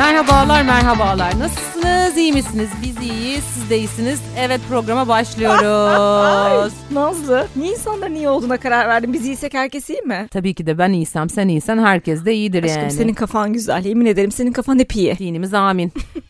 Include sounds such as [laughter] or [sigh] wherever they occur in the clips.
Merhabalar merhabalar. Nasılsınız? İyi misiniz? Biz iyiyiz. Siz de iyisiniz. Evet programa başlıyoruz. [laughs] Nazlı, niye insanların iyi olduğuna karar verdin? Biz iyiysek herkes iyi mi? Tabii ki de ben iyiysem sen iyisen herkes de iyidir Aşkım yani. senin kafan güzel. Yemin ederim senin kafan hep iyi. Dinimiz amin. [laughs]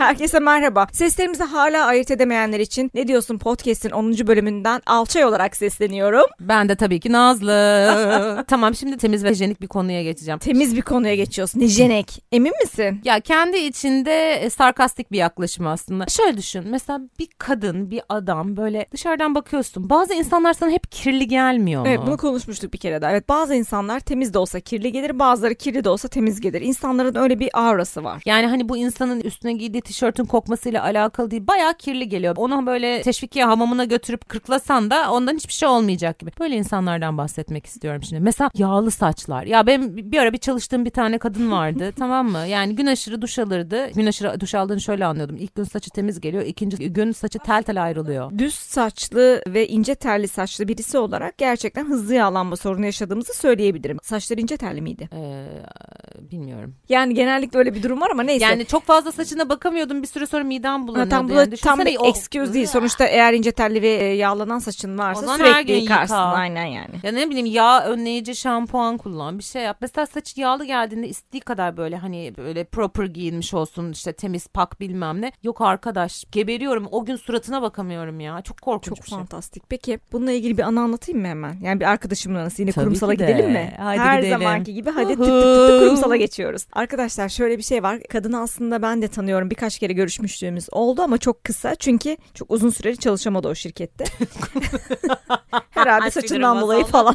Herkese merhaba. Seslerimizi hala ayırt edemeyenler için Ne Diyorsun Podcast'in 10. bölümünden Alçay olarak sesleniyorum. Ben de tabii ki Nazlı. [laughs] tamam şimdi temiz ve hijyenik bir konuya geçeceğim. Temiz bir konuya geçiyorsun. Nijenek. Emin misin? Ya kendi içinde e, sarkastik bir yaklaşım aslında. Şöyle düşün. Mesela bir kadın, bir adam böyle dışarıdan bakıyorsun. Bazı insanlar sana hep kirli gelmiyor mu? Evet bunu konuşmuştuk bir kere daha. Evet bazı insanlar temiz de olsa kirli gelir. Bazıları kirli de olsa temiz gelir. İnsanların öyle bir aurası var. Yani hani bu insanın üstüne giydiği tişörtün kokmasıyla alakalı değil. Bayağı kirli geliyor. Onu böyle teşvikiye hamamına götürüp kırklasan da ondan hiçbir şey olmayacak gibi. Böyle insanlardan bahsetmek istiyorum şimdi. Mesela yağlı saçlar. Ya benim bir ara bir çalıştığım bir tane kadın vardı [laughs] tamam mı? Yani gün aşırı duş alırdı. Gün aşırı duş aldığını şöyle anlıyordum. İlk gün saçı temiz geliyor. ikinci gün saçı tel tel ayrılıyor. Düz saçlı ve ince telli saçlı birisi olarak gerçekten hızlı yağlanma sorunu yaşadığımızı söyleyebilirim. Saçları ince telli miydi? Ee, bilmiyorum. Yani genellikle öyle bir durum var ama neyse. Yani çok fazla saçına bakamıyordum. Bir süre sonra midem Ha, bulanıyordu. tam bu yani. tam bir excuse değil. Sonuçta eğer ince telli ve e, yağlanan saçın varsa zaman her gün sürekli yıkarsın. yıka. Aynen yani. Ya ne bileyim yağ önleyici şampuan kullan bir şey yap. Mesela saçı yağlı geldiğinde istediği kadar böyle hani böyle proper giyinmiş olsun işte temiz pak bilmem ne. Yok arkadaş geberiyorum o gün suratına bakamıyorum ya. Çok korkunç Çok bir şey. fantastik. Peki bununla ilgili bir anı anlatayım mı hemen? Yani bir arkadaşımın anısı. Yine Tabii kurumsala gidelim mi? Haydi Her gidelim. zamanki gibi hadi tık tık tık tık kurumsala geçiyoruz. Arkadaşlar şöyle bir şey var. Kadını aslında ben de tanıyorum. Birkaç kere görüşmüşlüğümüz oldu ama çok kısa. Çünkü çok uzun süreli çalışamadı o şirkette. [laughs] Herhalde saçından dolayı falan.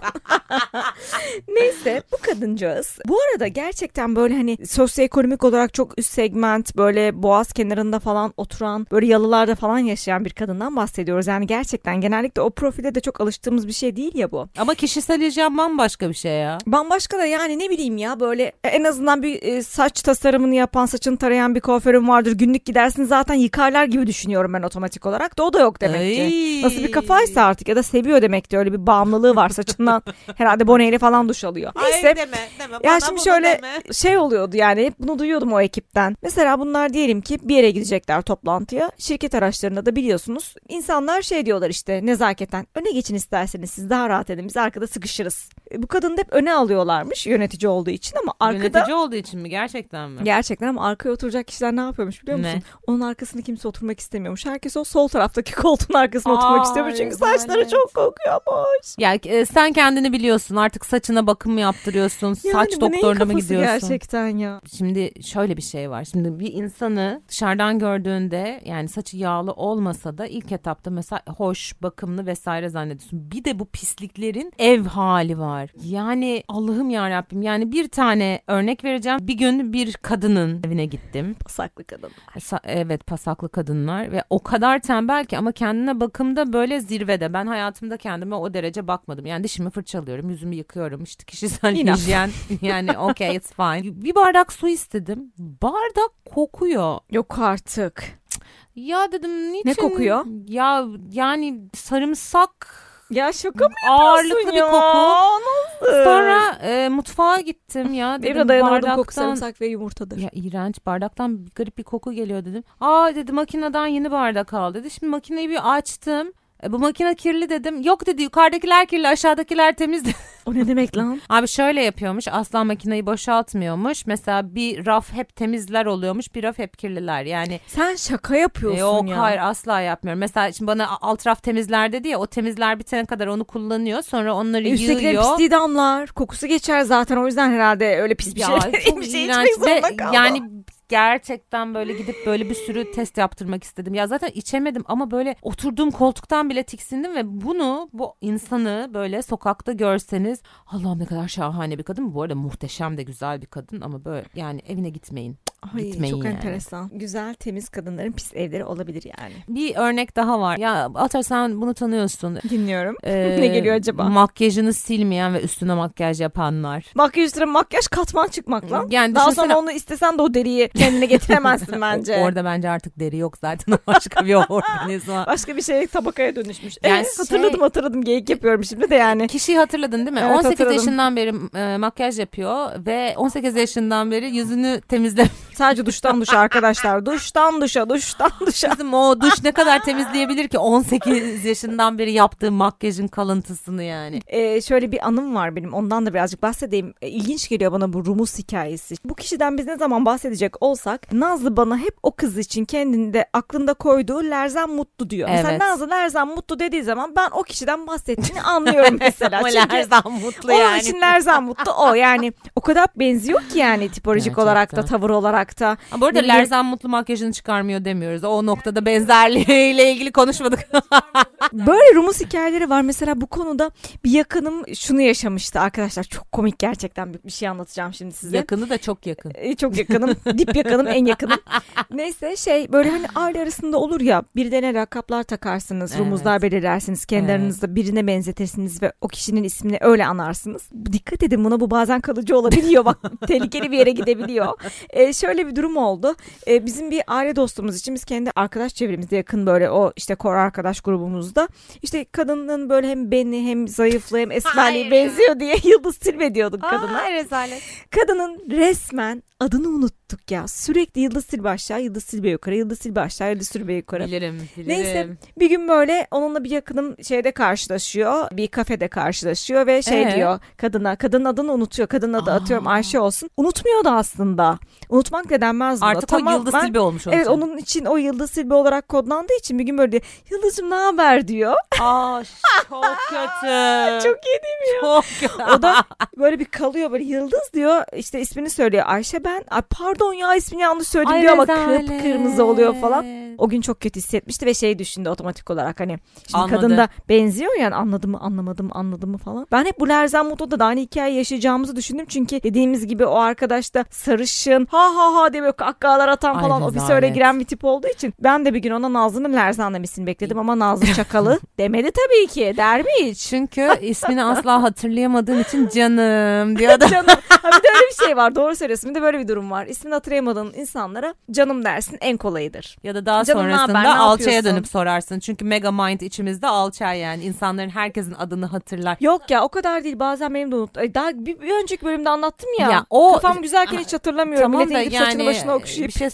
[laughs] Neyse bu kadıncağız. Bu arada gerçekten böyle hani sosyoekonomik olarak çok üst segment böyle boğaz kenarında falan oturan böyle yalılarda falan yaşayan bir kadından bahsediyoruz. Yani gerçekten genellikle o profile de çok alıştığımız bir şey değil ya bu. Ama kişisel hijyen bambaşka bir şey ya. Bambaşka da yani ne bileyim ya böyle en azından bir e, saç tasarımını yapan saçını tarayan bir kuaförüm vardır. Günlük gidersin zaten yıkarlar gibi düşünüyorum ben otomatik olarak da o da yok demek ki. Ay. Nasıl bir kafaysa artık ya da seviyor demek ki öyle bir bağımlılığı var saçından. [laughs] Herhalde boneyle falan duş alıyor. Neyse. deme deme. Ya şimdi şöyle şey oluyordu yani hep bunu duyuyordum o ekipten. Mesela bunlar diyelim ki bir yere gidecekler toplantıya. Şirket araçlarında da biliyorsunuz insanlar şey diyorlar işte nezaketen öne geçin isterseniz siz daha rahat edin biz arkada sıkışırız. E, Bu kadını hep öne alıyorlarmış yönetici olduğu için ama arkada Yönetici olduğu için mi gerçekten mi? Gerçekten ama arkaya oturacak kişiler ne yapıyormuş biliyor musun? Ne? Onun arkasında kimse oturmak istemiyormuş. Herkes o sol taraftaki [laughs] koltuğun arkasına oturmak Ay, istiyormuş. Çünkü saçları lanet. çok kokuyormuş. Ya e, sen kendini biliyorsun artık saçına bakım mı yaptırıyorsun saç Yani neyin doktoruna mı gidiyorsun? gerçekten ya. Şimdi şöyle bir şey var. Şimdi bir insanı dışarıdan gördüğünde yani saçı yağlı olmasa da ilk etapta mesela hoş, bakımlı vesaire zannediyorsun. Bir de bu pisliklerin ev hali var. Yani Allah'ım ya Rabbim yani bir tane örnek vereceğim. Bir gün bir kadının evine gittim. Pasaklı kadın. Sa- Evet pasaklı kadınlar ve o kadar tembel ki ama kendine bakımda böyle zirvede. Ben hayatımda kendime o derece bakmadım. Yani dişimi fırçalıyorum, yüzümü yıkıyorum. işte kişisel Enough. hijyen [laughs] yani okay it's fine. Bir bardak su istedim. Bardak kokuyor. Yok artık. Ya dedim niçin? Ne kokuyor? Ya yani sarımsak Ya şaka mı ağırlıklı bir ya? koku. Nasıl? Sonra e, mutfağa gittim ya. Benim Dedim, de dayanamadığım koku sarımsak ve yumurtadır. Ya iğrenç bardaktan garip bir koku geliyor dedim. Aa dedi makineden yeni bardak al dedi. Şimdi makineyi bir açtım. E, bu makine kirli dedim. Yok dedi yukarıdakiler kirli aşağıdakiler temiz dedi. O ne demek lan? [laughs] Abi şöyle yapıyormuş asla makineyi boşaltmıyormuş. Mesela bir raf hep temizler oluyormuş bir raf hep kirliler. Yani Sen şaka yapıyorsun yok ya. hayır asla yapmıyorum. Mesela şimdi bana alt raf temizler dedi ya o temizler bitene kadar onu kullanıyor. Sonra onları E, Üsttekilerin yığıyor. pisliği damlar. Kokusu geçer zaten o yüzden herhalde öyle pis bir şey. çok [laughs] bir şey iğrenç içmek ve zorunda kaldı. yani gerçekten böyle gidip böyle bir sürü test yaptırmak istedim. Ya zaten içemedim ama böyle oturduğum koltuktan bile tiksindim ve bunu bu insanı böyle sokakta görseniz Allah'ım ne kadar şahane bir kadın. Bu arada muhteşem de güzel bir kadın ama böyle yani evine gitmeyin. Ay, gitmeyin çok yani. enteresan. Güzel temiz kadınların pis evleri olabilir yani. Bir örnek daha var. Ya Atar sen bunu tanıyorsun. Dinliyorum. Ee, [laughs] Ne geliyor acaba? Makyajını silmeyen ve üstüne makyaj yapanlar. Makyaj üstüne makyaj katman çıkmak lan. Yani Daha düşünsene- sonra onu istesen de o deriyi kendine getiremezsin [laughs] bence. Orada bence artık deri yok zaten [laughs] başka bir organizma. Başka bir şey tabakaya dönüşmüş. Yani Yani şey- hatırladım hatırladım geyik yapıyorum şimdi de yani. Kişiyi hatırladın değil mi? Evet, 18 hatırladım. yaşından beri e, makyaj yapıyor ve 18 yaşından beri yüzünü temizle Sadece duştan duşa arkadaşlar. [laughs] Duştan duşa, duştan duşa. Kızım o duş ne kadar temizleyebilir ki 18 yaşından beri yaptığı makyajın kalıntısını yani. Ee, şöyle bir anım var benim. Ondan da birazcık bahsedeyim. Ee, İlginç geliyor bana bu Rumuz hikayesi. Bu kişiden biz ne zaman bahsedecek olsak Nazlı bana hep o kız için kendinde aklında koyduğu Lerzan Mutlu diyor. Mesela Evet. Nazlı Lerzan Mutlu dediği zaman ben o kişiden bahsettiğini anlıyorum [laughs] mesela. Ama Çünkü Lerzan mutlu Onun yani. için Lerzan Mutlu o. Yani o kadar benziyor ki yani tipolojik Gerçekten. olarak da tavır olarak da. Ha, Bu arada Ne bileyim- Lerzan Mutlu makyajını çıkarmıyor demiyoruz. O noktada benzerliğiyle [laughs] ilgili konuşmadık. [laughs] Böyle Rumuz hikayeleri var. Mesela bu konuda bir yakınım şunu yaşamıştı arkadaşlar. Çok komik gerçekten bir bir şey anlatacağım şimdi size. Yakını da çok yakın. Ee, çok yakınım. Dip yakınım, en yakınım. [laughs] Neyse şey böyle hani aile arasında olur ya birbirine lakaplar takarsınız. Evet. Rumuzlar belirlersiniz. Kendi Evet. aranızda birine benzetirsiniz ve o kişinin ismini öyle anarsınız. Dikkat edin buna bu bazen kalıcı olabiliyor. Bak tehlikeli bir yere gidebiliyor. Ee, şöyle bir durum oldu. Ee, bizim bir aile dostumuz için biz kendi arkadaş çevremizde yakın böyle o işte kor arkadaş grubumuzda işte kadının böyle hem beni hem zayıflığı hem esmerliği benziyor diye [laughs] yıldız tilbe diyorduk kadına. Aa, rezalet. Kadının resmen adını unuttuk ya. Sürekli Yıldız Tilbe aşağı, Yıldız Tilbe yukarı, Yıldız Tilbe aşağı, Yıldız Tilbe yukarı. Bilirim, bilirim. Neyse bir gün böyle onunla bir yakınım şeyde karşılaşıyor. Bir kafede karşılaşıyor ve şey Ee? diyor kadına. Kadının adını unutuyor. Kadının adı Aa. atıyorum Ayşe olsun. Unutmuyordu aslında. Unutmak denmez buna. Artık o Yıldız ben- Tilbe olmuş onun Evet için. onun için o Yıldız Tilbe olarak kodlandığı için bir gün böyle diyor. Yıldız'cığım ne haber diyor. [laughs] Aa çok kötü. [laughs] Çok iyi değil mi? Çok kötü. O da [laughs] böyle bir kalıyor böyle Yıldız diyor işte ismini söylüyor Ayşe ben ay pardon ya ismini yanlış söyledim Ay, diyor ama rezalet. kıpkırmızı oluyor falan. O gün çok kötü hissetmişti ve şey düşündü otomatik olarak hani şimdi Anladı. kadın da benziyor yani anladı mı anlamadı mı anladı mı falan. Ben hep bu Lerzan Mutlu'da da aynı hikaye yaşayacağımızı düşündüm çünkü dediğimiz gibi o arkadaş da sarışın ha ha ha diye böyle kahkahalar atan Ay, falan ofise rezalet. öyle giren bir tip olduğu için ben de bir gün ona Nazlı'nın Lerzan demesini bekledim ama Nazlı Çakalı [laughs] demedi tabii ki der mi hiç? Çünkü ismini asla hatırlayamadığım için canım diyordu. canım. Ha bir de öyle bir şey var. Doğru söylüyorsun. Bir de böyle bir durum var. İsmini hatırlayamadığın insanlara canım dersin en kolayıdır. Ya da daha Canım sonrasında haber, alçaya dönüp sorarsın. Çünkü mega mind içimizde alçay yani. İnsanların herkesin adını hatırlar. Yok ya o kadar değil. Bazen benim de unut. Ay, Daha bir, bir önceki bölümde anlattım ya. Ya o- Kafam güzelken hiç hatırlamıyorum. Tamam da saçını yani başına okşayıp bir şey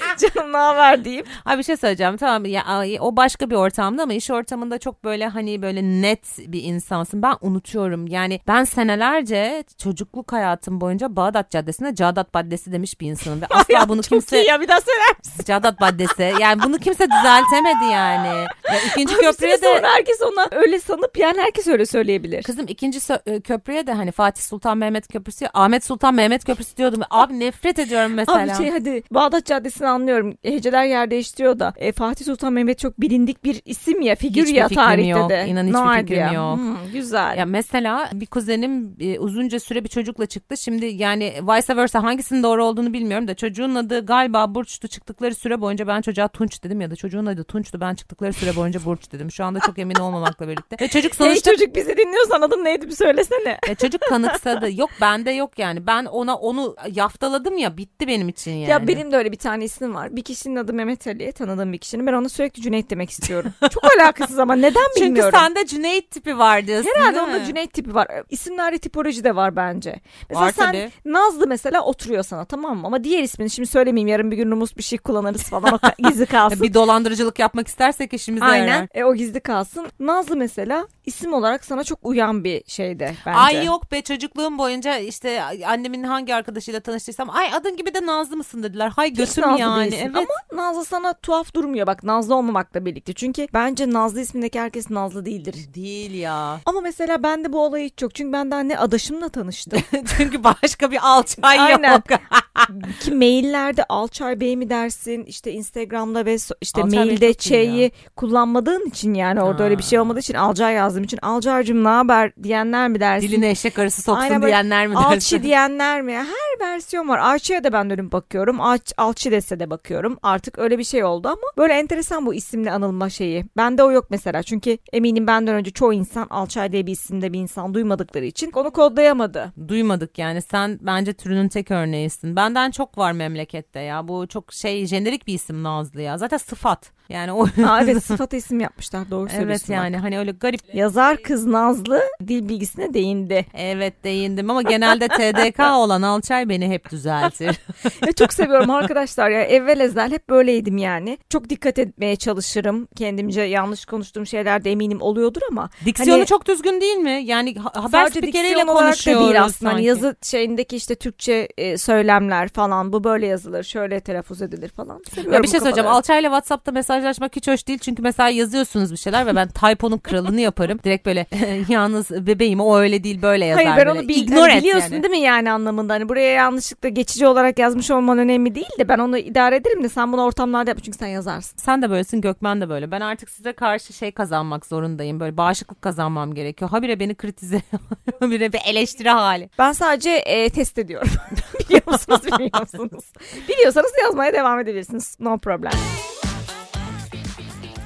[laughs] canım ne haber deyip. Ay bir şey söyleyeceğim tamam ya o başka bir ortamda ama iş ortamında çok böyle hani böyle net bir insansın. Ben unutuyorum. Yani ben senelerce çocukluk hayatım boyunca Bağdat Caddesi'nde Cadat Baddesi demiş bir insanım ve [laughs] asla bunu kimse ya bir daha söyler misin? Cadat Baddesi yani bunu kimse düzeltemedi yani. Ya ikinci süre köprüye de sonra herkes ona öyle sanıp yani herkes öyle söyleyebilir. Kızım ikinci e, köprüye de hani Fatih Sultan Mehmet Köprüsü, Ahmet Sultan Mehmet Köprüsü diyordum. Abi nefret ediyorum mesela. Abi şey hadi Bağdat Caddesi'ni anlıyorum. Heceler yer değiştiriyor da. E, Fatih Sultan Mehmet çok bilindik bir isim ya. Figür Hiçbir ya tarihte yok. de. İnan hiçbir Nadir fikrim ya. yok. Hmm, güzel. Ya mesela bir kuzenim e, uzunca süre bir çocukla çıktı. Şimdi yani vice versa hangisinin doğru olduğunu bilmiyorum da çocuğun adı galiba Burç'tu. Çıktıkları süre boyunca ben çocuğa Tunç dedim ya da çocuğun adı Tunç'tu. Ben çıktıkları süre boyunca Burç dedim. Şu anda çok emin olmamakla birlikte. Ve çocuk sonuçta Hey çocuk bizi dinliyorsan adın neydi bir söylesene. Ya çocuk kanıksadı. Yok bende yok yani. Ben ona onu yaftaladım ya bitti benim için yani. Ya benim de öyle bir tane isim var. Bir kişinin adı Mehmet Ali tanıdığım bir kişinin. Ben ona sürekli Cüneyt demek istiyorum. Çok alakasız ama neden Çünkü bilmiyorum. sende Cüneyt tipi var diyorsun Herhalde onda? Cüneyt tipi var. İsimlerde tipoloji de var bence. Mesela Var sen tabii. Nazlı mesela oturuyor sana tamam mı? Ama diğer ismini şimdi söylemeyeyim. Yarın bir gün Rumus bir şey kullanırız falan. O [laughs] gizli kalsın. Ya bir dolandırıcılık yapmak istersek işimize Aynen. yarar. E, o gizli kalsın. Nazlı mesela isim olarak sana çok uyan bir şeyde bence. Ay yok be çocukluğum boyunca işte annemin hangi arkadaşıyla tanıştıysam ay adın gibi de Nazlı mısın dediler. Hay götüm Nazlı yani. değilsin. Evet. Ama Nazlı sana tuhaf durmuyor bak Nazlı olmamakla birlikte. Çünkü bence Nazlı ismindeki herkes Nazlı değildir. Değil ya. Ama mesela bende bu olay hiç yok. Çünkü ben daha ne adaşımla tanıştım. [laughs] Çünkü başka bir alçay Aynen. [laughs] [laughs] Ki maillerde Alçay Bey mi dersin işte Instagram'da ve işte Alçay mailde Ç'yi kullanmadığın için yani orada öyle bir şey olmadığı için Alçay yazdığım için Alçaycığım ne haber diyenler mi dersin? Diline eşek arısı soksun Aynen diyenler mi dersin? Alçı diyenler mi? Her versiyon var. Alçı'ya da ben dönüp bakıyorum. Alç, alçı dese de bakıyorum. Artık öyle bir şey oldu ama böyle enteresan bu isimle anılma şeyi. Bende o yok mesela. Çünkü eminim benden önce çoğu insan Alçay diye bir isimde bir insan duymadıkları için onu kodlayamadı. Duymadık yani sen bence türünün tek örneğisin. Benden çok var memlekette ya. Bu çok şey jenerik bir isim Nazlı ya. Zaten sıfat. Yani o Aa, evet sıfat isim yapmışlar doğru evet söylüyorsun. yani hani öyle garip Yazar kız Nazlı dil bilgisine değindi. Evet değindim ama genelde TDK [laughs] olan Alçay beni hep düzeltir. [laughs] Ya çok seviyorum arkadaşlar ya evvel ezel hep böyleydim yani. Çok dikkat etmeye çalışırım. Kendimce yanlış konuştuğum şeyler de eminim oluyordur ama. Diksiyonu Hani- çok düzgün değil mi? Yani ha- haber spikeriyle konuşuyoruz değil aslında. Hani yazı şeyindeki işte Türkçe e, söylemler falan bu böyle yazılır şöyle telaffuz edilir falan. Seviyorum Ya bir şey söyleyeceğim. Alçay'la WhatsApp'ta mesajlaşmak hiç hoş değil. Çünkü mesela yazıyorsunuz bir şeyler ve ben [laughs] typo'nun kralını yaparım. Direkt böyle yalnız bebeğim o öyle değil böyle yazar. Hayır ben böyle. onu bil, Ignore hani et biliyorsun yani. değil mi yani anlamında hani buraya yanlışlıkla geçici olarak yazmış olman önemli değil de ben onu idare ederim de sen bunu ortamlarda yap çünkü sen yazarsın. Sen de böylesin Gökmen de böyle. Ben artık size karşı şey kazanmak zorundayım. Böyle bağışıklık kazanmam gerekiyor. Habire beni kritize. [laughs] Habire bir eleştiri hali. Ben sadece e, test ediyorum. [laughs] Biliyor musunuz bilmiyor musunuz? Biliyorsanız yazmaya devam edebilirsiniz. No problem.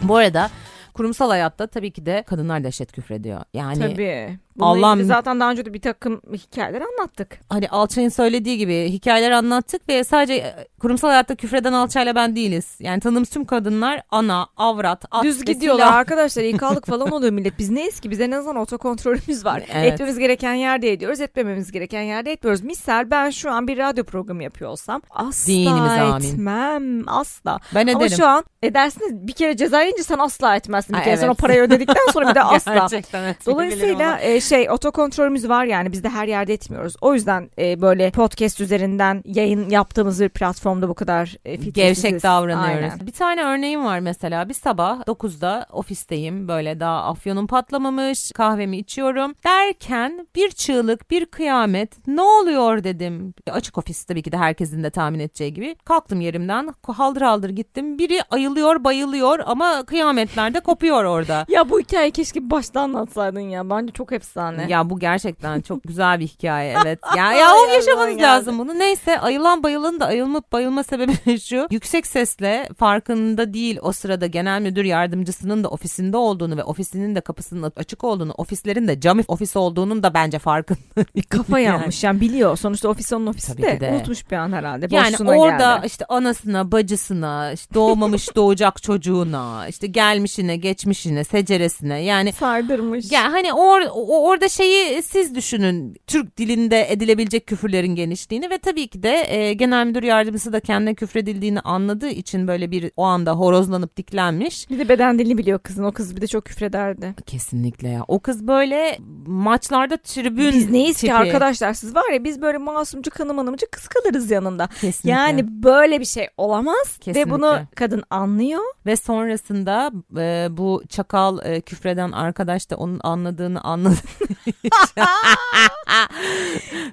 Bu arada kurumsal hayatta tabii ki de kadınlar dehşet küfrediyor. Yani Tabii. Bununla Allah'ım- zaten daha önce de bir takım hikayeler anlattık. hani Alçay'ın söylediği gibi hikayeler anlattık ve sadece e, kurumsal hayatta küfreden Alçay'la ben değiliz. Yani tanıdığımız tüm kadınlar ana, avrat, at Düz gidiyorlar silah. arkadaşlar. İlkalık [laughs] falan oluyor millet. Biz neyiz ki? Bize en azından otokontrolümüz var. Evet. Etmemiz gereken yerde ediyoruz. Etmememiz gereken yerde etmiyoruz. Misal ben şu an bir radyo programı yapıyor olsam asla Dinimize amin. etmem. Asla. Ben Ama ederim. şu an edersiniz. Bir kere ceza yiyince sen asla etmezsin. Bir kere sen o evet. parayı ödedikten sonra bir de [laughs] asla. Gerçekten evet. Dolayısıyla e, şey otokontrolümüz var yani biz de her yerde etmiyoruz. O yüzden e, böyle podcast üzerinden yayın yaptığımız bir platformda bu kadar e. Gevşek davranıyoruz. Aynen. Bir tane örneğim var mesela. Bir sabah 9'da ofisteyim. Böyle daha afyonum patlamamış. Kahvemi içiyorum. Derken bir çığlık, bir kıyamet. Ne oluyor dedim. Açık ofis tabii ki de herkesin de tahmin edeceği gibi. Kalktım yerimden. Haldır haldır gittim. Biri ayılıyor, bayılıyor ama kıyametler de kopuyor orada. [laughs] Ya bu hikayeyi keşke baştan anlatsaydın ya. Bence çok efsane. Ya bu gerçekten çok güzel bir hikaye [laughs] evet. Ya ya o yaşamanız lazım bunu. Neyse ayılan bayılanın da ayılma bayılma sebebi [laughs] şu. Yüksek sesle farkında değil o sırada genel müdür yardımcısının da ofisinde olduğunu ve ofisinin de kapısının açık olduğunu, ofislerin de cam ofis olduğunun da bence farkında. [laughs] Kafa Yani. yanmış yani biliyor. Sonuçta ofis onun ofisi Tabii de. de. Unutmuş bir an herhalde. Yani orada geldi. işte anasına, bacısına, işte doğmamış doğacak çocuğuna, işte gelmişine, geçmişine, seceresine yani Sardırmış. Ya hani or, o- orada şeyi siz düşünün Türk dilinde edilebilecek küfürlerin genişliğini ve tabii ki de e, genel müdür yardımcısı da kendine küfredildiğini anladığı için böyle bir o anda horozlanıp diklenmiş. Bir de beden dilini biliyor kızın. O kız bir de çok küfrederdi. Kesinlikle ya. O kız böyle maçlarda tribün Biz neyiz tipi. ki arkadaşlar siz var ya biz böyle masumcu kanım hanımcı kız kalırız yanında. Kesinlikle. Yani böyle bir şey olamaz Kesinlikle. ve bunu kadın anlıyor. Ve sonrasında e, bu çakal e, küfreden arkadaş da onun anladığını anladı.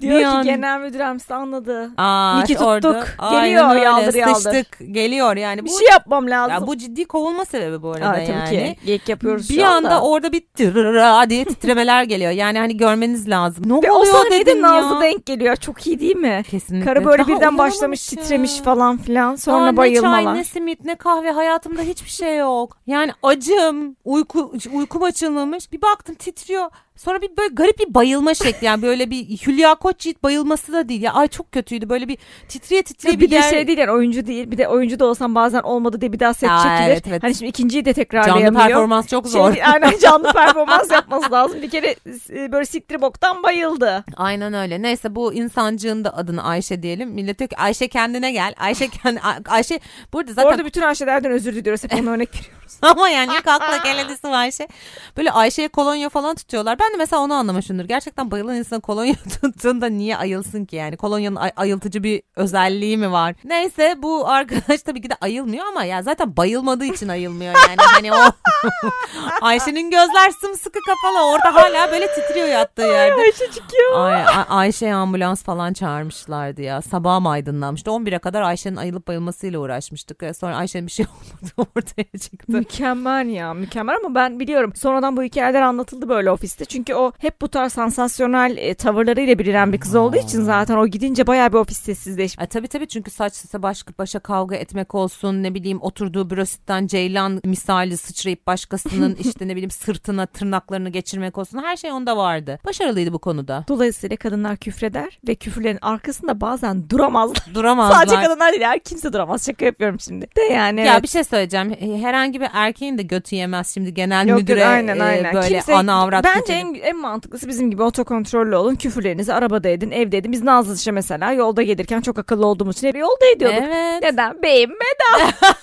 Diyor Bir ki genel size anladı. Aa, Niki işte orada- tuttuk. Aynen Geliyor, öyle. yaldır yaldır. Sıçtık. Geliyor yani. Bir Bu, şey yapmam lazım. ya bu ciddi kovulma sebebi bu arada Ay, tabii yani. ki. Geyik yapıyoruz Bir şu anda. anda orada bir tırıra diye titremeler geliyor. Yani hani görmeniz lazım. Ne Ve o oluyor sahnede dedim Nazlı ya. denk geliyor. Çok iyi değil mi? Kesinlikle. Karı böyle Daha birden başlamış uyanamamış titremiş ya. falan filan. Sonra Daha Ne bayılmalar. çay ne simit ne kahve hayatımda hiçbir şey yok. Yani acım uyku uykum açılmamış. Bir baktım titriyor. Sonra bir böyle garip bir bayılma şekli yani böyle bir Hülya Koçyiğit bayılması da değil ya ay çok kötüydü böyle bir titriye titriye bir, bir, de yer- şey değil yani oyuncu değil. Bir de oyuncu da olsan bazen olmadı diye bir daha set Aa, çekilir. evet, evet. Hani şimdi ikinciyi de canlı tekrarlayamıyor. performans çok Şey, zor. aynen [laughs] canlı performans yapması lazım. Bir kere e, böyle siktir boktan bayıldı. Aynen öyle. Neyse bu insancığın da adını Ayşe diyelim. Millet diyor ki Ayşe kendine gel. Ayşe kendi Ay- Ayşe burada zaten Orada bütün Ayşe'lerden özür diliyoruz. Hep ona örnek veriyoruz. [laughs] ama yani ilk akla gelenisi var Ayşe. Böyle Ayşe'ye kolonya falan tutuyorlar. Ben de mesela onu anlamışımdır. Gerçekten bayılan insan kolonya [laughs] tuttuğunda niye ayılsın ki yani? Kolonyanın ay- ayıltıcı bir özelliği mi var? Neyse bu arkadaş tabii ki de ayılmıyor ama ya zaten bayılmadığı için ayılmıyor yani. Hani o [laughs] Ayşe'nin gözler sımsıkı kapalı. Orada hala böyle titriyor yattığı yerde. Ayşecik ya. Ay, Ay- Ayşe'ye ambulans falan çağırmışlardı ya. Sabah mı aydınlanmıştı? 11'e kadar Ayşe'nin ayılıp bayılmasıyla uğraşmıştık. E, Sonra Ayşe'nin bir şey [laughs] olmadı ortaya çıktı. Mükemmel ya mükemmel ama ben biliyorum sonradan bu hikayeler anlatıldı böyle ofiste çünkü o hep bu tarz sansasyonel e, tavırlarıyla bilinen bir kız olduğu için zaten o gidince bayağı bir ofis sessizleşmiş. E, tabii tabii çünkü saç sese baş başa kavga etmek olsun ne bileyim oturduğu bürositten ceylan misali sıçrayıp başkasının [laughs] işte ne bileyim sırtına tırnaklarını geçirmek olsun her şey onda vardı. Başarılıydı bu konuda. Dolayısıyla kadınlar küfreder ve küfürlerin arkasında bazen duramazlar. Duramazlar. Sadece kadınlar değil her kimse duramaz. Şaka yapıyorum şimdi. De yani Ya evet. bir şey söyleyeceğim. E, Herhangi bir erkeğin de götü yemez şimdi genel Yok, müdüre yok, aynen, e, aynen. böyle Kimse- ana avrat Bence kötülük- en, en mantıklısı bizim gibi otokontrollü olun. Küfürlerinizi arabada edin, evde edin. Biz Nazlıca mesela yolda gelirken çok akıllı olduğumuz için hep yolda ediyorduk. Evet. Neden? Beyim bedava.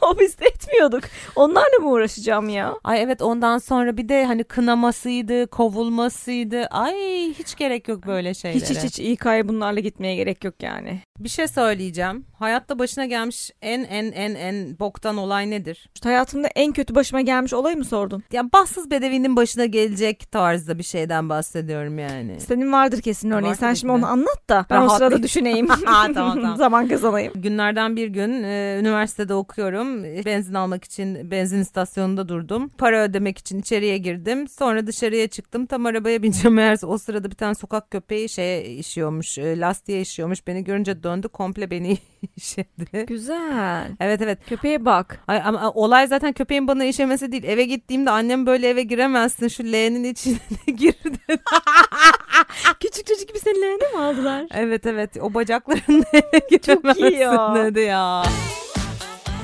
[laughs] Ofiste etmiyorduk. Onlarla mı uğraşacağım ya? Ay evet ondan sonra bir de hani kınamasıydı, kovulmasıydı. Ay hiç gerek yok böyle şeylere. Hiç hiç hiç İK'ya bunlarla gitmeye gerek yok yani. Bir şey söyleyeceğim. Hayatta başına gelmiş en en en en boktan olay nedir? Hayatımda en kötü başıma gelmiş olay mı sordun? Ya bahtsız bedevinin başına gelecek tarzda bir şeyden bahsediyorum yani. Senin vardır kesin örneğin. Var Sen şimdi de. onu anlat da ben o sırada düşüneyim. [laughs] tamam, tamam. Zaman kazanayım. Günlerden bir gün e, üniversitede okuyorum. Benzin almak için benzin istasyonunda durdum. Para ödemek için içeriye girdim. Sonra dışarıya çıktım. Tam arabaya [laughs] bineceğim. Meğerse o sırada bir tane sokak köpeği şeye işiyormuş. E, lastiğe işiyormuş. Beni görünce döndü. Komple beni [laughs] işedi. Güzel. Evet evet. Köpeğe bak. Ay, ama olay zaten köpeğin bana işemesi değil. Eve gittiğimde annem böyle eve giremezsin. Şu L'nin içine [laughs] gir dedi. [laughs] Küçük çocuk gibi senin leğene mi aldılar? Evet evet. O bacaklarınla eve giremezsin iyi ya. dedi ya.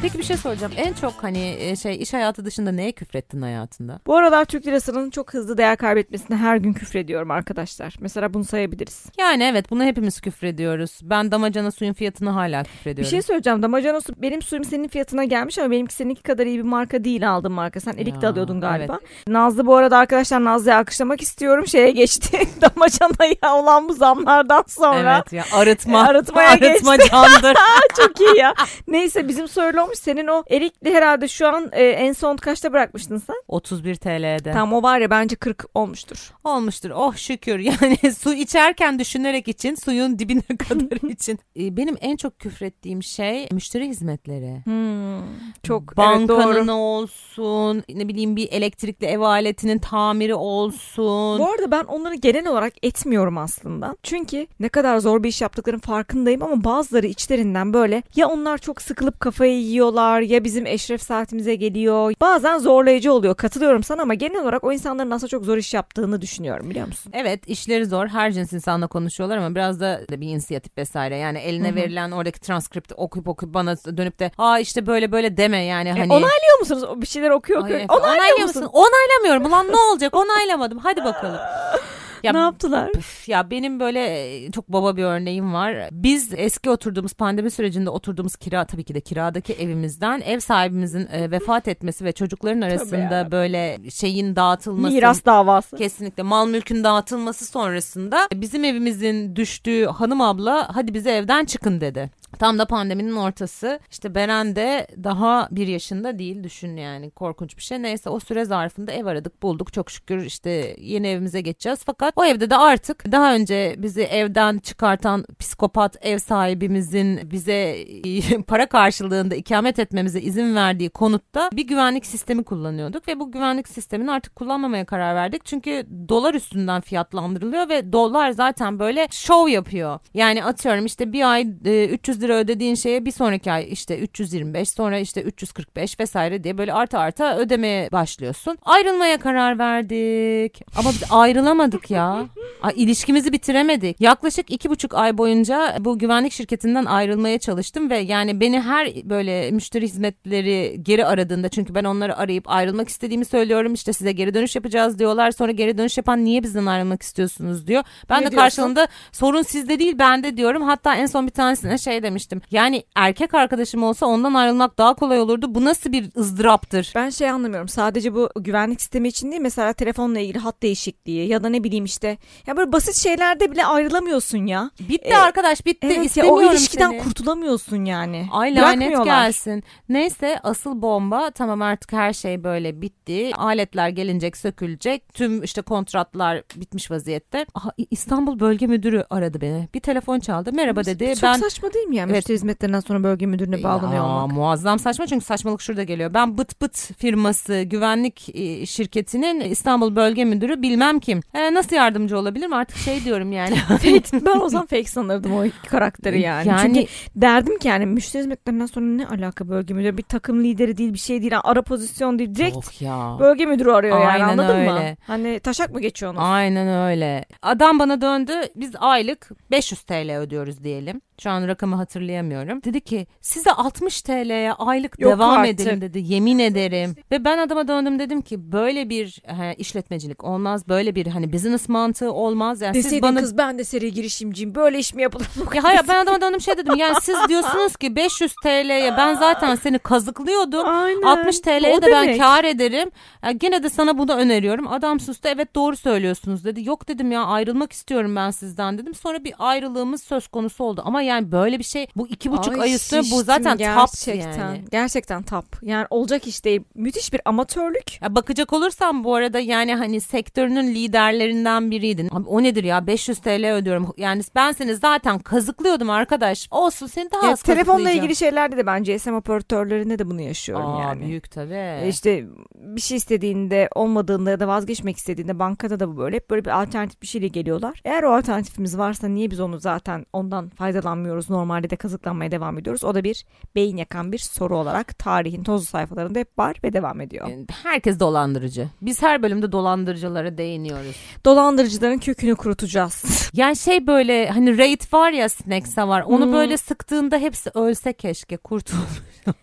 Peki bir şey soracağım. En çok hani e, şey iş hayatı dışında neye küfrettin hayatında? Bu aralar Türk lirasının çok hızlı değer kaybetmesine her gün küfrediyorum arkadaşlar. Mesela bunu sayabiliriz. Yani evet bunu hepimiz küfrediyoruz. Ben damacana suyun fiyatını hala Bir küfrediyorum. şey söyleyeceğim. Damacana su benim suyum senin fiyatına gelmiş ama benimki seninki kadar iyi bir marka değil aldığım marka. Sen elik de alıyordun galiba. Nazlı bu arada arkadaşlar Nazlı'yı alkışlamak istiyorum. Şeye geçti. [laughs] Damacanaya olan bu zamlardan sonra. Evet ya arıtma. Arıtmaya arıtma candır. [laughs] Çok iyi ya. Neyse bizim söyle olmuş. Senin o erikli herhalde şu an e, en son kaçta bırakmıştın sen? 31 TL'de. Tam o var ya bence 40 olmuştur. Olmuştur. Oh şükür. [laughs] Yani su içerken düşünerek için, suyun dibine [laughs] kadar [laughs] için. Ee, Benim en çok küfrettiğim şey müşteri hizmetleri. Hmm, çok evet Bankanın doğru. olsun, ne bileyim bir elektrikli ev aletinin tamiri olsun. Bu arada ben onları genel olarak etmiyorum aslında. Çünkü ne kadar zor bir iş yaptıklarının farkındayım ama bazıları içlerinden böyle ya onlar çok sıkılıp kafayı yiyorlar ya bizim eşref saatimize geliyor. Bazen zorlayıcı oluyor. Katılıyorum sana ama genel olarak o insanların aslında çok zor iş yaptığını düşünüyorum biliyor musun? Evet işleri zor. Her cins insanla konuşuyorlar ama biraz da bir inisiyatif vesaire. Yani eline verilen oradaki transkripti okuyup okuyup bana dönüp de aa işte böyle böyle deme yani hani. E, onaylıyor musunuz? Bir şeyler okuyor Ay, okuyor. Efe, Onaylıyor onaylıyor musun? musun? Onaylamıyorum. Ulan ne olacak? Onaylamadım. Hadi bakalım. [laughs] Ya Ne yaptılar? Üf, ya benim böyle e, çok baba bir örneğim var. Biz eski oturduğumuz pandemi sürecinde oturduğumuz kira tabii ki de kiradaki evimizden ev sahibimizin e, vefat etmesi ve çocukların arasında böyle şeyin dağıtılması. Miras davası. Kesinlikle mal mülkün dağıtılması sonrasında bizim evimizin düştüğü hanım abla hadi bize evden çıkın dedi. Tam da pandeminin ortası. İşte Beren de daha bir yaşında değil düşün yani korkunç bir şey. Neyse o süre zarfında ev aradık bulduk çok şükür işte yeni evimize geçeceğiz. Fakat o evde de artık daha önce bizi evden çıkartan psikopat ev sahibimizin bize [laughs] para karşılığında ikamet etmemize izin verdiği konutta bir güvenlik sistemi kullanıyorduk. Ve bu güvenlik sistemini artık kullanmamaya karar verdik. Çünkü dolar üstünden fiyatlandırılıyor ve dolar zaten böyle şov yapıyor. Yani atıyorum işte bir ay e, 300 lira ödediğin şeye bir sonraki ay işte 325 sonra işte 345 vesaire diye böyle arta arta ödemeye başlıyorsun. Ayrılmaya karar verdik. Ama biz ayrılamadık ya. [laughs] Ay, ilişkimizi bitiremedik. Yaklaşık iki buçuk ay boyunca bu güvenlik şirketinden ayrılmaya çalıştım ve yani beni her böyle müşteri hizmetleri geri aradığında çünkü ben onları arayıp ayrılmak istediğimi söylüyorum işte size geri dönüş yapacağız diyorlar sonra geri dönüş yapan niye bizden ayrılmak istiyorsunuz diyor. Ben Ne de diyorsun? karşılığında sorun sizde değil bende diyorum hatta en son bir tanesine şey demiştim yani erkek arkadaşım olsa ondan ayrılmak daha kolay olurdu bu nasıl bir ızdıraptır. Ben şey anlamıyorum. Sadece bu güvenlik sistemi için değil mesela telefonla ilgili hat değişikliği ya da ne bileyim işte ya böyle basit şeylerde bile ayrılamıyorsun ya. Bitti E, arkadaş bitti Evet ya istemiyorum o ilişkiden seni. kurtulamıyorsun yani. Ay lanet gelsin. Neyse asıl bomba tamam artık her şey böyle bitti. Aletler gelinecek sökülecek. Tüm işte kontratlar bitmiş vaziyette. Aha, İstanbul Bölge Müdürü aradı beni. Bir telefon çaldı. Merhaba dedi. Çok ben saçma değil mi ya? Yani Evet. müşteri hizmetlerinden sonra bölge müdürüne bağlanıyor Ya, olmak. Muazzam saçma çünkü saçmalık şurada geliyor. Ben Bıt Bıt firması güvenlik e, şirketinin İstanbul Bölge Müdürü bilmem kim. E, nasıl yardımcı olabilirim artık şey diyorum yani. [laughs] fake, ben o zaman fake sanırdım o karakteri yani. Yani- Çünkü derdim ki yani müşteri hizmetlerinden sonra ne alaka bölge müdürü? Bir takım lideri değil bir şey değil. Yani ara pozisyon değil. Direkt Of ya. bölge müdürü arıyor yani Aynen anladın mı? öyle. Hani taşak mı geçiyorsunuz? Aynen öyle. Adam bana döndü. Biz aylık 500 TL ödüyoruz diyelim. Şu an rakamı hatırlayamıyorum. Dedi ki size 60 TL'ye aylık Yok devam artık. edelim dedi. Yemin ederim. Ve ben adama döndüm dedim ki böyle bir he, işletmecilik olmaz. Böyle bir hani business mantığı olmaz. Yani siz Deseydin bana kız ben de seri girişimciyim. Böyle iş mi yapılır? [laughs] ya hayır ben adama döndüm şey dedim. Yani siz diyorsunuz ki 500 TL'ye ben zaten seni kazıklıyordum. Aynen. 60 TL'ye O de ben demek. kar ederim. Ya gene de sana bunu öneriyorum. Adam sustu evet doğru söylüyorsunuz dedi. Yok dedim ya ayrılmak istiyorum ben sizden dedim. Sonra bir ayrılığımız söz konusu oldu. Ama yani böyle bir şey bu iki buçuk ay üstü bu zaten gerçekten. yani. Gerçekten tap. Yani olacak iş değil. Müthiş bir amatörlük. Ya bakacak olursam bu arada yani hani sektörünün liderlerinden biriydin. Abi o nedir ya 500 TL ödüyorum. Yani ben seni zaten kazıklıyordum arkadaş. Olsun seni daha Ya, az telefonla ilgili şeylerde de ben GSM operatörlerinde de bunu yaşıyorum Aa, yani. büyük tabii. E İşte bir şey istediğinde olmadığında ya da vazgeçmek istediğinde bankada da bu böyle hep böyle bir alternatif bir şeyle geliyorlar. Eğer o alternatifimiz varsa niye biz onu zaten ondan faydalanmıyoruz normalde de kazıklanmaya devam ediyoruz. O da bir beyin yakan bir soru olarak tarihin tozlu sayfalarında hep var ve devam ediyor. Herkes dolandırıcı. Biz her bölümde dolandırıcılara değiniyoruz. Dolandırıcıların kökünü kurutacağız. [laughs] Yani şey böyle hani raid var ya Snacks'a var. Onu Hmm. böyle sıktığında hepsi ölse keşke kurtul.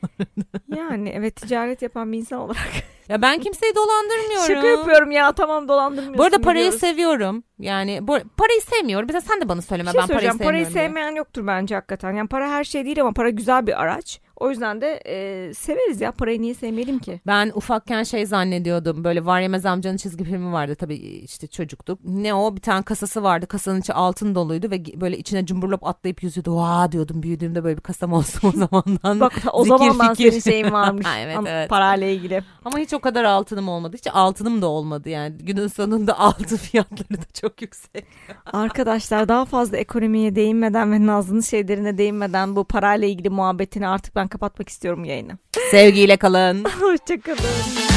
[laughs] yani evet ticaret yapan bir insan olarak. Ya ben kimseyi dolandırmıyorum. Şaka yapıyorum ya tamam dolandırmıyorsun. Bu arada parayı biliyoruz. seviyorum. Yani bu, parayı sevmiyorum. Mesela sen de bana söyleme Bir şey ben parayı sevmiyorum. Parayı diye. sevmeyen yoktur bence hakikaten. Yani para her şey değil ama para güzel bir araç. O yüzden de e, severiz ya. Parayı niye sevmeyelim ki? Ben ufakken şey zannediyordum. Böyle Var Yemez Amcanın çizgi filmi vardı. Tabii işte çocuktuk. Ne o? Bir tane kasası vardı. Kasanın içi altın doluydu ve böyle içine cumburlop atlayıp yüzüyordu. Vaa diyordum. Büyüdüğümde böyle bir kasam olsun o [laughs] zamandan. Bak o Zikir zamandan fikir. senin şeyin varmış. [laughs] Evet, An- evet. Parayla ilgili. Ama hiç o kadar altınım olmadı. Hiç altınım da olmadı yani. Günün sonunda [laughs] altın fiyatları da çok yüksek. Arkadaşlar daha fazla ekonomiye değinmeden ve Nazlı'nın şeylerine değinmeden bu parayla ilgili muhabbetini artık ben kapatmak istiyorum yayını. Sevgiyle kalın. [laughs] Hoşçakalın.